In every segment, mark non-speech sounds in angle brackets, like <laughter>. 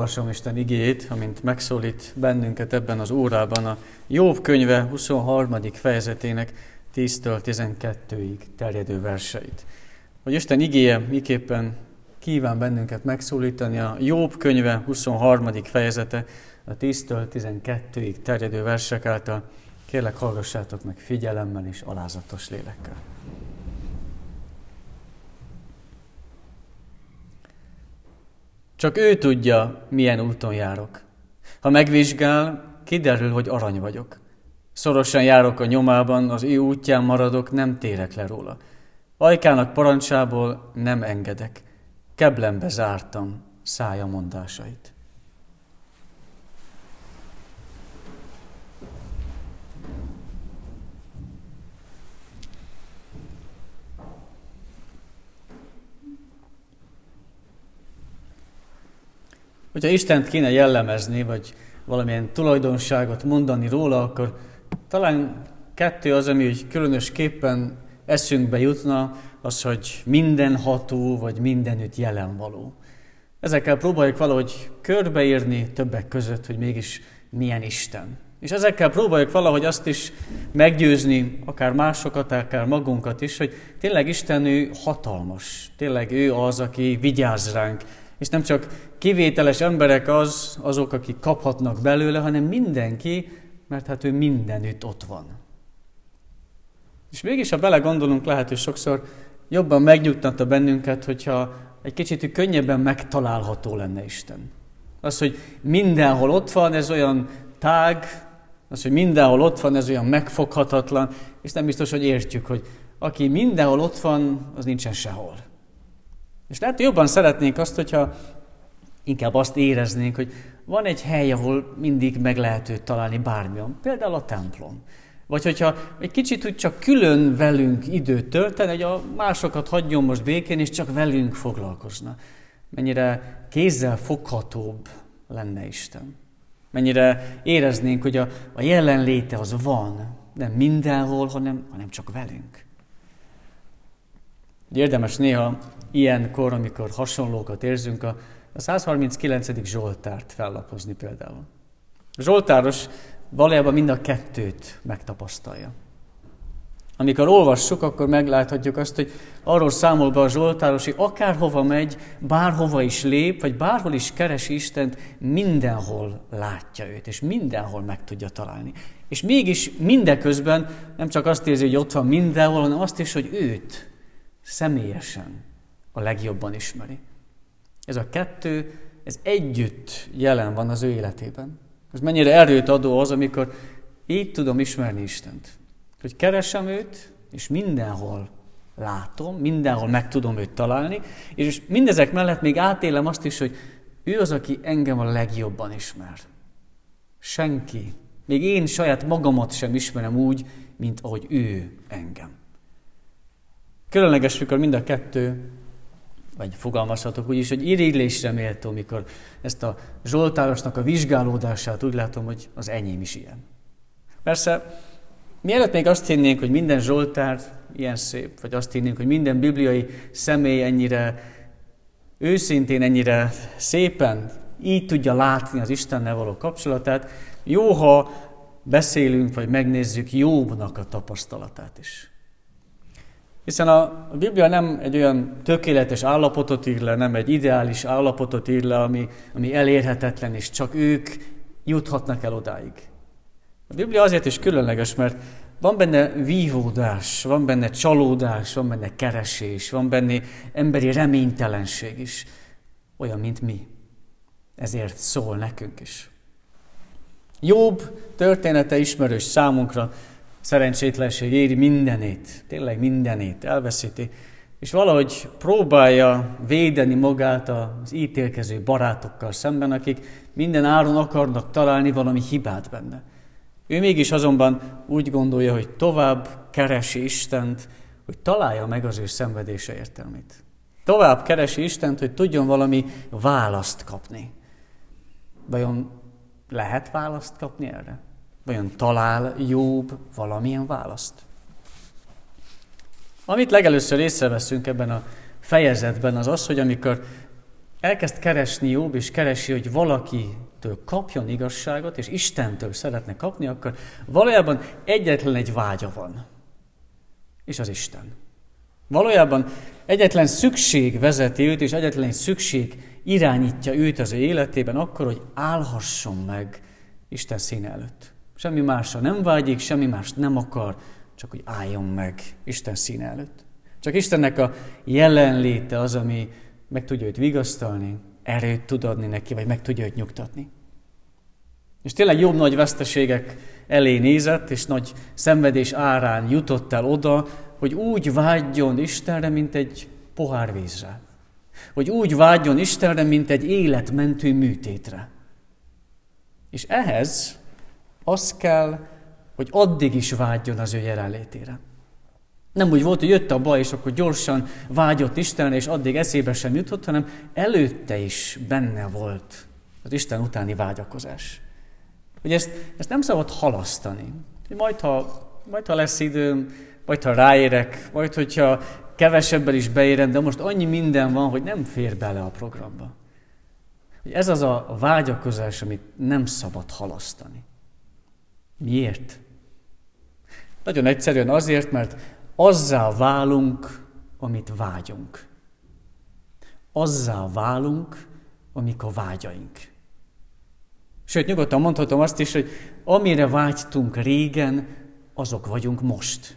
Olvasom Isten igét, amint megszólít bennünket ebben az órában a Jobb könyve 23. fejezetének 10-től 12-ig terjedő verseit. Hogy Isten igéje miképpen kíván bennünket megszólítani, a Jobb könyve 23. fejezete a 10-től 12-ig terjedő versek által, kérlek hallgassátok meg figyelemmel és alázatos lélekkel. Csak ő tudja, milyen úton járok. Ha megvizsgál, kiderül, hogy arany vagyok. Szorosan járok a nyomában, az ő útján maradok, nem térek le róla. Ajkának parancsából nem engedek. Keblembe zártam szája mondásait. Hogyha Istent kéne jellemezni, vagy valamilyen tulajdonságot mondani róla, akkor talán kettő az, ami úgy különösképpen eszünkbe jutna, az, hogy mindenható, vagy mindenütt jelen való. Ezekkel próbáljuk valahogy körbeírni többek között, hogy mégis milyen Isten. És ezekkel próbáljuk valahogy azt is meggyőzni, akár másokat, akár magunkat is, hogy tényleg Isten ő hatalmas. Tényleg ő az, aki vigyáz ránk, és nem csak kivételes emberek az, azok, akik kaphatnak belőle, hanem mindenki, mert hát ő mindenütt ott van. És mégis, ha belegondolunk, lehet, hogy sokszor jobban megnyugtatta bennünket, hogyha egy kicsit könnyebben megtalálható lenne Isten. Az, hogy mindenhol ott van, ez olyan tág, az, hogy mindenhol ott van, ez olyan megfoghatatlan, és nem biztos, hogy értjük, hogy aki mindenhol ott van, az nincsen sehol. És lehet, hogy jobban szeretnénk azt, hogyha inkább azt éreznénk, hogy van egy hely, ahol mindig meg lehet őt találni bármilyen, például a templom. Vagy hogyha egy kicsit úgy csak külön velünk időt tölteni, hogy a másokat hagyjon most békén, és csak velünk foglalkozna. Mennyire kézzel foghatóbb lenne Isten. Mennyire éreznénk, hogy a, a jelenléte az van, nem mindenhol, hanem, hanem csak velünk. Érdemes néha ilyenkor, amikor hasonlókat érzünk, a, a 139. Zsoltárt fellapozni például. A Zsoltáros valójában mind a kettőt megtapasztalja. Amikor olvassuk, akkor megláthatjuk azt, hogy arról számol be a Zsoltáros, hogy akárhova megy, bárhova is lép, vagy bárhol is keresi Istent, mindenhol látja őt, és mindenhol meg tudja találni. És mégis mindeközben nem csak azt érzi, hogy ott van mindenhol, hanem azt is, hogy őt személyesen a legjobban ismeri. Ez a kettő, ez együtt jelen van az ő életében. Ez mennyire erőt adó az, amikor így tudom ismerni Istent. Hogy keresem őt, és mindenhol látom, mindenhol meg tudom őt találni, és mindezek mellett még átélem azt is, hogy ő az, aki engem a legjobban ismer. Senki, még én saját magamat sem ismerem úgy, mint ahogy ő engem. Különleges, mikor mind a kettő vagy fogalmazhatok úgy is, hogy irigylésre méltó, mikor ezt a Zsoltárosnak a vizsgálódását úgy látom, hogy az enyém is ilyen. Persze, mielőtt még azt hinnénk, hogy minden Zsoltár ilyen szép, vagy azt hinnénk, hogy minden bibliai személy ennyire őszintén, ennyire szépen így tudja látni az Istennel való kapcsolatát, jó, ha beszélünk, vagy megnézzük Jobbnak a tapasztalatát is. Hiszen a Biblia nem egy olyan tökéletes állapotot ír le, nem egy ideális állapotot ír le, ami, ami elérhetetlen, és csak ők juthatnak el odáig. A Biblia azért is különleges, mert van benne vívódás, van benne csalódás, van benne keresés, van benne emberi reménytelenség is, olyan, mint mi. Ezért szól nekünk is. Jobb története ismerős számunkra, szerencsétlenség éri mindenét, tényleg mindenét, elveszíti, és valahogy próbálja védeni magát az ítélkező barátokkal szemben, akik minden áron akarnak találni valami hibát benne. Ő mégis azonban úgy gondolja, hogy tovább keresi Istent, hogy találja meg az ő szenvedése értelmét. Tovább keresi Istent, hogy tudjon valami választ kapni. Vajon lehet választ kapni erre? Vajon talál Jobb valamilyen választ? Amit legelőször észreveszünk ebben a fejezetben az az, hogy amikor elkezd keresni Jobb, és keresi, hogy valakitől kapjon igazságot, és Istentől szeretne kapni, akkor valójában egyetlen egy vágya van. És az Isten. Valójában egyetlen szükség vezeti őt, és egyetlen egy szükség irányítja őt az ő életében akkor, hogy állhasson meg Isten színe előtt. Semmi másra nem vágyik, semmi mást nem akar, csak hogy álljon meg Isten színe előtt. Csak Istennek a jelenléte az, ami meg tudja őt vigasztalni, erőt tud adni neki, vagy meg tudja őt nyugtatni. És tényleg jobb nagy veszteségek elé nézett, és nagy szenvedés árán jutott el oda, hogy úgy vágyjon Istenre, mint egy pohár vízre. Hogy úgy vágyjon Istenre, mint egy életmentő műtétre. És ehhez az kell, hogy addig is vágyjon az ő jelenlétére. Nem úgy volt, hogy jött a baj, és akkor gyorsan vágyott Istenre, és addig eszébe sem jutott, hanem előtte is benne volt az Isten utáni vágyakozás. Hogy ezt, ezt nem szabad halasztani. Hogy majd, ha, majd, ha lesz időm, majd, ha ráérek, majd, hogyha kevesebben is beérem, de most annyi minden van, hogy nem fér bele a programba. Hogy ez az a vágyakozás, amit nem szabad halasztani. Miért? Nagyon egyszerűen azért, mert azzá válunk, amit vágyunk. Azzá válunk, amik a vágyaink. Sőt, nyugodtan mondhatom azt is, hogy amire vágytunk régen, azok vagyunk most.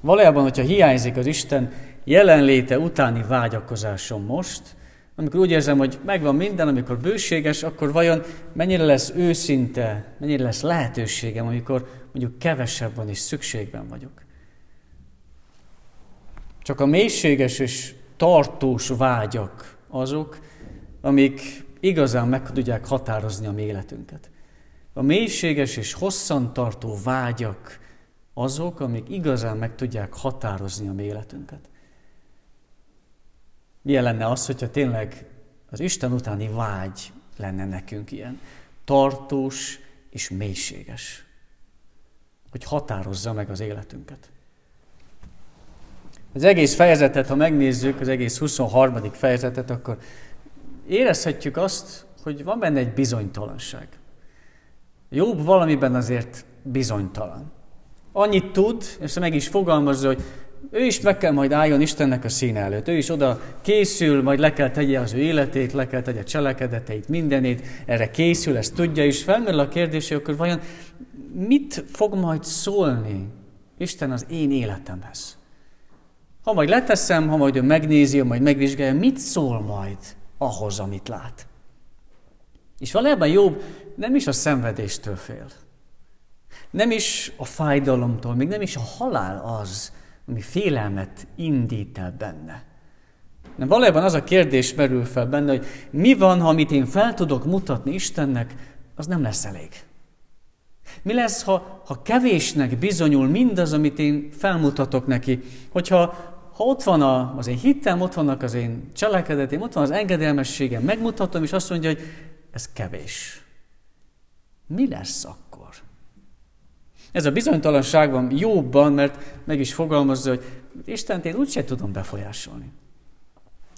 Valójában, hogyha hiányzik az Isten jelenléte utáni vágyakozásom most, amikor úgy érzem, hogy megvan minden, amikor bőséges, akkor vajon mennyire lesz őszinte, mennyire lesz lehetőségem, amikor mondjuk kevesebben is szükségben vagyok. Csak a mélységes és tartós vágyak azok, amik igazán meg tudják határozni a mi életünket. A mélységes és hosszantartó vágyak azok, amik igazán meg tudják határozni a mi életünket. Milyen lenne az, hogyha tényleg az Isten utáni vágy lenne nekünk ilyen. Tartós és mélységes. Hogy határozza meg az életünket. Az egész fejezetet, ha megnézzük, az egész 23. fejezetet, akkor érezhetjük azt, hogy van benne egy bizonytalanság. Jobb valamiben azért bizonytalan. Annyit tud, és meg is fogalmazza, hogy ő is meg kell majd álljon Istennek a színe előtt. Ő is oda készül, majd le kell tegye az ő életét, le kell tegye cselekedeteit, mindenét, erre készül, ezt tudja, és felmerül a kérdés, hogy akkor vajon mit fog majd szólni Isten az én életemhez? Ha majd leteszem, ha majd ő megnézi, ha majd megvizsgálja, mit szól majd ahhoz, amit lát? És valójában Jobb nem is a szenvedéstől fél. Nem is a fájdalomtól, még nem is a halál az, ami félelmet indít el benne. Nem valójában az a kérdés merül fel benne, hogy mi van, ha amit én fel tudok mutatni Istennek, az nem lesz elég. Mi lesz, ha, ha kevésnek bizonyul mindaz, amit én felmutatok neki? Hogyha ha ott van a, az én hittem, ott vannak az én cselekedetem, ott van az engedelmességem, megmutatom, és azt mondja, hogy ez kevés. Mi lesz akkor? Ez a bizonytalanság van jobban, mert meg is fogalmazza, hogy Istent én úgyse tudom befolyásolni.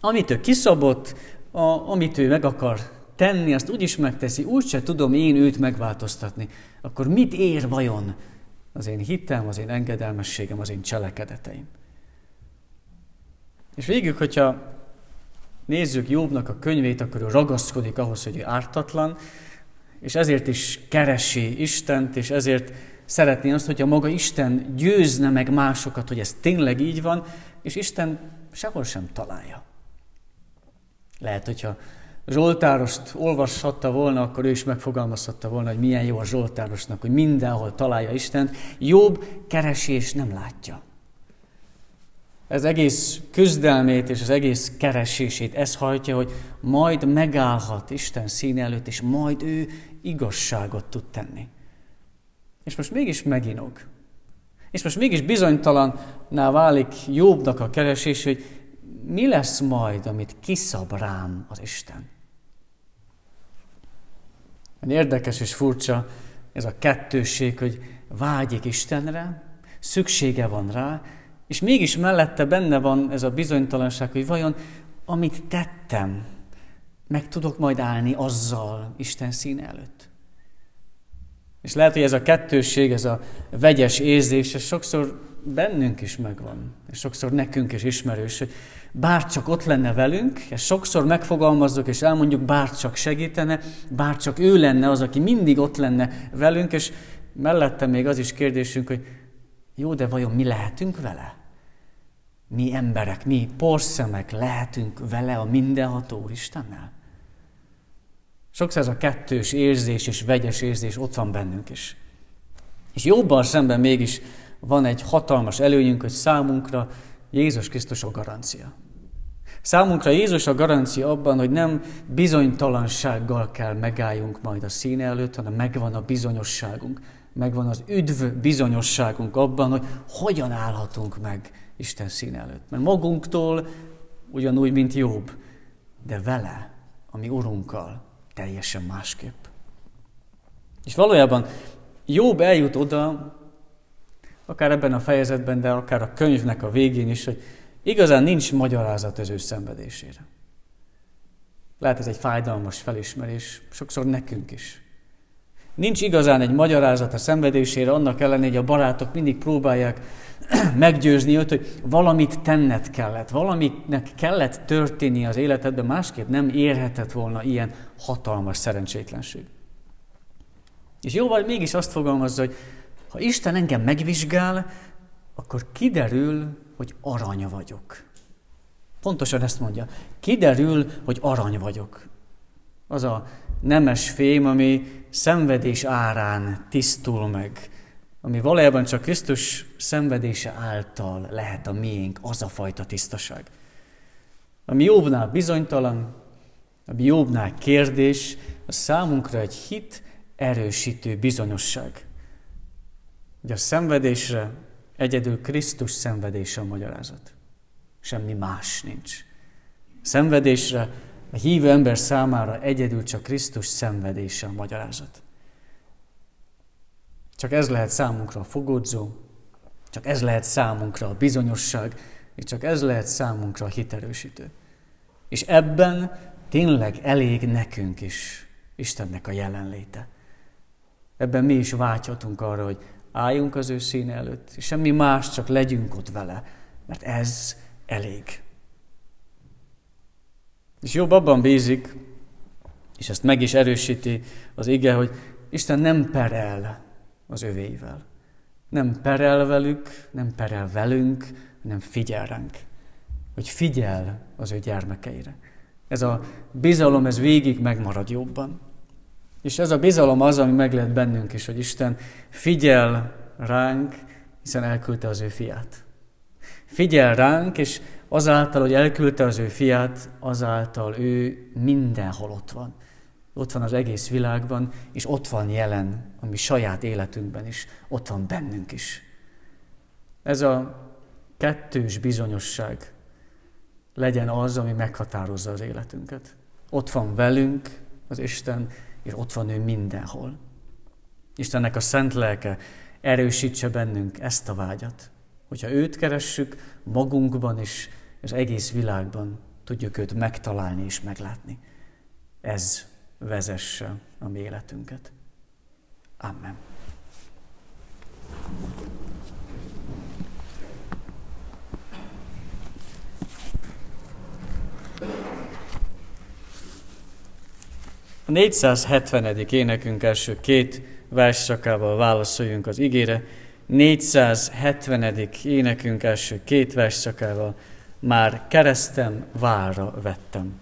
Amit ő kiszabott, a, amit ő meg akar tenni, azt úgyis megteszi, úgyse tudom én őt megváltoztatni. Akkor mit ér vajon az én hittem, az én engedelmességem, az én cselekedeteim? És végül, hogyha nézzük Jobbnak a könyvét, akkor ő ragaszkodik ahhoz, hogy ő ártatlan, és ezért is keresi Istent, és ezért szeretné azt, hogyha maga Isten győzne meg másokat, hogy ez tényleg így van, és Isten sehol sem találja. Lehet, hogyha Zsoltárost olvashatta volna, akkor ő is megfogalmazhatta volna, hogy milyen jó a Zsoltárosnak, hogy mindenhol találja Istent. Jobb keresi és nem látja. Ez egész küzdelmét és az egész keresését ez hajtja, hogy majd megállhat Isten színe előtt, és majd ő igazságot tud tenni. És most mégis meginog. És most mégis bizonytalanná válik Jobbnak a keresés, hogy mi lesz majd, amit kiszab rám az Isten. Érdekes és furcsa ez a kettőség, hogy vágyik Istenre, szüksége van rá, és mégis mellette benne van ez a bizonytalanság, hogy vajon amit tettem, meg tudok majd állni azzal Isten szín előtt. És lehet, hogy ez a kettősség, ez a vegyes érzés, ez sokszor bennünk is megvan, és sokszor nekünk is ismerős, hogy bár csak ott lenne velünk, és sokszor megfogalmazzuk és elmondjuk, bár csak segítene, bár csak ő lenne az, aki mindig ott lenne velünk, és mellette még az is kérdésünk, hogy jó, de vajon mi lehetünk vele? Mi emberek, mi porszemek lehetünk vele a mindenható Úristennel? Sokszor ez a kettős érzés és vegyes érzés ott van bennünk is. És jobban szemben mégis van egy hatalmas előnyünk, hogy számunkra Jézus Krisztus a garancia. Számunkra Jézus a garancia abban, hogy nem bizonytalansággal kell megálljunk majd a színe előtt, hanem megvan a bizonyosságunk, megvan az üdv bizonyosságunk abban, hogy hogyan állhatunk meg Isten színe előtt. Mert magunktól ugyanúgy, mint jobb, de vele, ami Urunkkal, teljesen másképp. És valójában Jobb eljut oda, akár ebben a fejezetben, de akár a könyvnek a végén is, hogy igazán nincs magyarázat az ő szenvedésére. Lehet ez egy fájdalmas felismerés, sokszor nekünk is. Nincs igazán egy magyarázat a szenvedésére, annak ellenére, hogy a barátok mindig próbálják <clears throat> meggyőzni őt, hogy valamit tenned kellett, valaminek kellett történni az életedben, másképp nem érhetett volna ilyen hatalmas szerencsétlenség. És jóval mégis azt fogalmazza, hogy ha Isten engem megvizsgál, akkor kiderül, hogy arany vagyok. Pontosan ezt mondja. Kiderül, hogy arany vagyok. Az a nemes fém, ami szenvedés árán tisztul meg, ami valójában csak Krisztus szenvedése által lehet a miénk, az a fajta tisztaság. Ami jobbnál bizonytalan, ami jobbnál kérdés, a számunkra egy hit, erősítő bizonyosság. Hogy a szenvedésre egyedül Krisztus szenvedése a magyarázat. Semmi más nincs. A szenvedésre a hívő ember számára egyedül csak Krisztus szenvedése a magyarázat. Csak ez lehet számunkra a fogódzó, csak ez lehet számunkra a bizonyosság, és csak ez lehet számunkra a hiterősítő. És ebben tényleg elég nekünk is Istennek a jelenléte. Ebben mi is vágyhatunk arra, hogy álljunk az ő színe előtt, és semmi más, csak legyünk ott vele, mert ez elég. És jobb abban bízik, és ezt meg is erősíti az ige, hogy Isten nem perel az övéivel. Nem perel velük, nem perel velünk, hanem figyel ránk. Hogy figyel az ő gyermekeire. Ez a bizalom, ez végig megmarad jobban. És ez a bizalom az, ami meg lehet bennünk is, hogy Isten figyel ránk, hiszen elküldte az ő fiát. Figyel ránk, és azáltal, hogy elküldte az ő fiát, azáltal ő mindenhol ott van. Ott van az egész világban, és ott van jelen, ami saját életünkben is, ott van bennünk is. Ez a kettős bizonyosság legyen az, ami meghatározza az életünket. Ott van velünk az Isten, és ott van ő mindenhol. Istennek a szent lelke erősítse bennünk ezt a vágyat. Hogyha őt keressük magunkban és az egész világban, tudjuk őt megtalálni és meglátni. Ez vezesse a mi életünket. Amen. A 470. énekünk első két versszakával válaszoljunk az igére. 470. énekünk első két versszakával már keresztem vára vettem.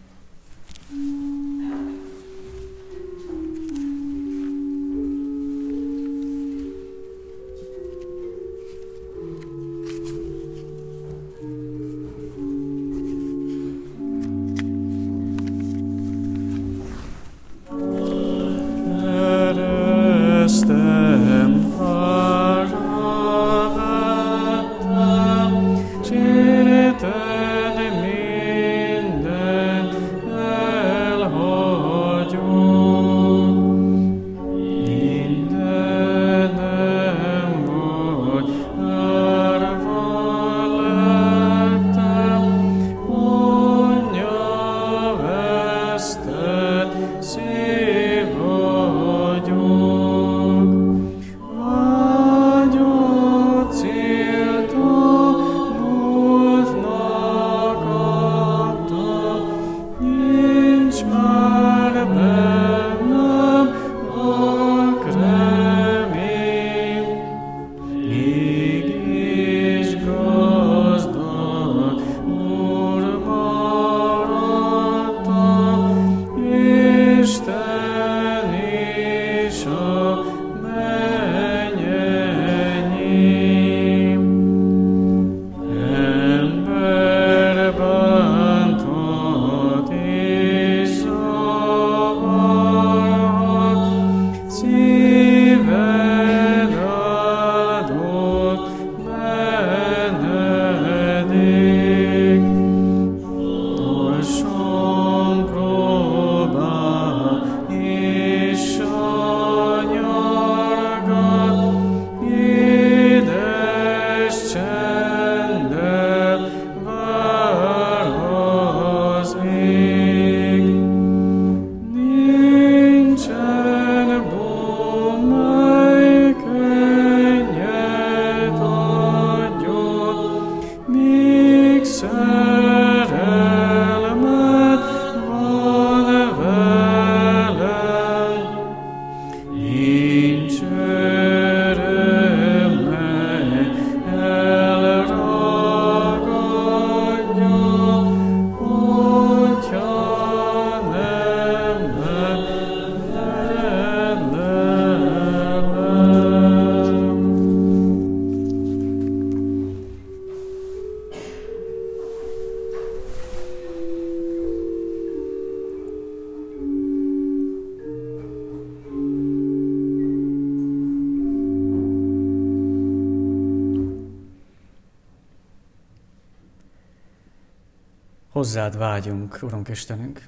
Hozzád vágyunk, Urunk Istenünk.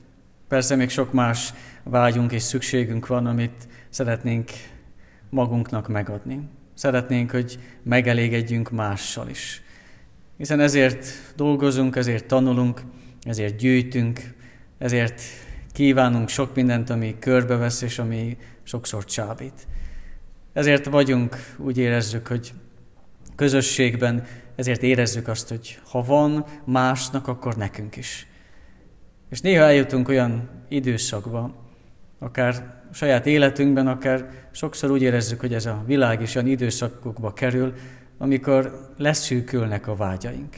Persze még sok más vágyunk és szükségünk van, amit szeretnénk magunknak megadni. Szeretnénk, hogy megelégedjünk mással is. Hiszen ezért dolgozunk, ezért tanulunk, ezért gyűjtünk, ezért kívánunk sok mindent, ami körbevesz és ami sokszor csábít. Ezért vagyunk, úgy érezzük, hogy közösségben, ezért érezzük azt, hogy ha van másnak, akkor nekünk is. És néha eljutunk olyan időszakba, akár saját életünkben, akár sokszor úgy érezzük, hogy ez a világ is olyan időszakokba kerül, amikor leszűkülnek a vágyaink.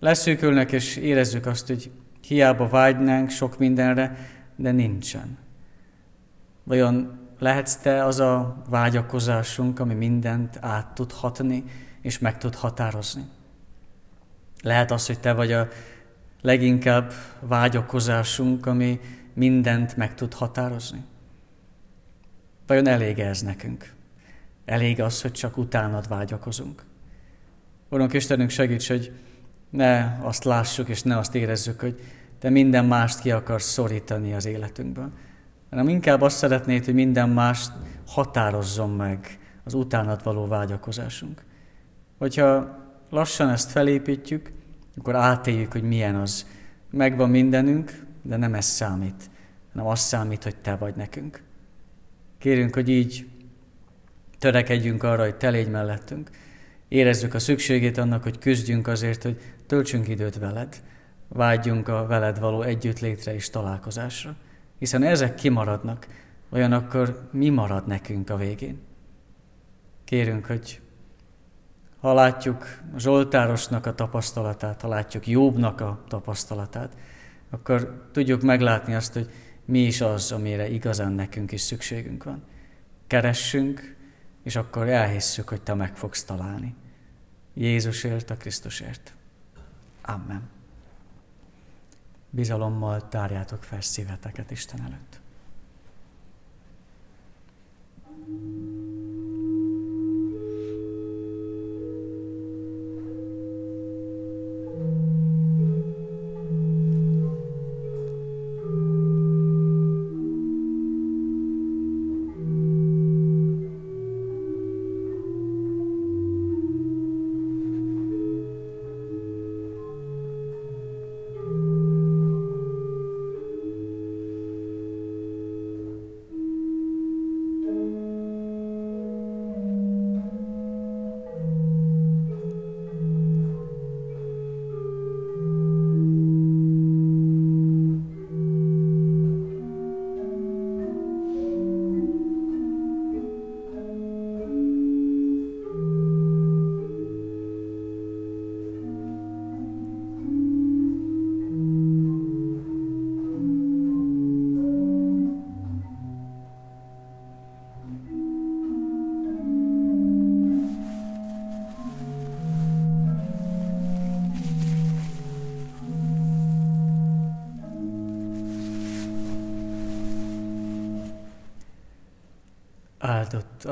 Leszűkülnek, és érezzük azt, hogy hiába vágynánk sok mindenre, de nincsen. Vajon lehetsz te az a vágyakozásunk, ami mindent át tud hatni, és meg tud határozni. Lehet az, hogy te vagy a leginkább vágyakozásunk, ami mindent meg tud határozni. Vajon elég ez nekünk? Elég az, hogy csak utánad vágyakozunk? Urunk Istenünk, segíts, hogy ne azt lássuk, és ne azt érezzük, hogy te minden mást ki akarsz szorítani az életünkből, hanem inkább azt szeretnéd, hogy minden mást határozzon meg az utánad való vágyakozásunk. Hogyha lassan ezt felépítjük, akkor átéljük, hogy milyen az. Megvan mindenünk, de nem ez számít, hanem az számít, hogy te vagy nekünk. Kérünk, hogy így törekedjünk arra, hogy te légy mellettünk. Érezzük a szükségét annak, hogy küzdjünk azért, hogy töltsünk időt veled, vágyjunk a veled való együttlétre és találkozásra. Hiszen ezek kimaradnak, olyan akkor mi marad nekünk a végén? Kérünk, hogy ha látjuk Zsoltárosnak a tapasztalatát, ha látjuk Jobbnak a tapasztalatát, akkor tudjuk meglátni azt, hogy mi is az, amire igazán nekünk is szükségünk van. Keressünk, és akkor elhisszük, hogy Te meg fogsz találni. Jézusért, a Krisztusért. Amen. Bizalommal tárjátok fel szíveteket Isten előtt. thank you